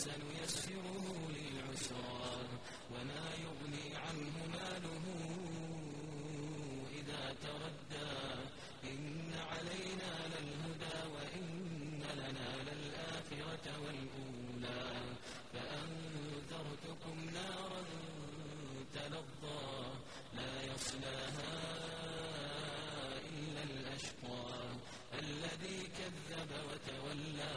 فسنيسره للعسرى وما يغني عنه ماله إذا تردى. إن علينا للهدى وإن لنا للآخرة والأولى. فأنذرتكم نارا تلظى. لا يصلاها إلا الأشقى الذي كذب وتولى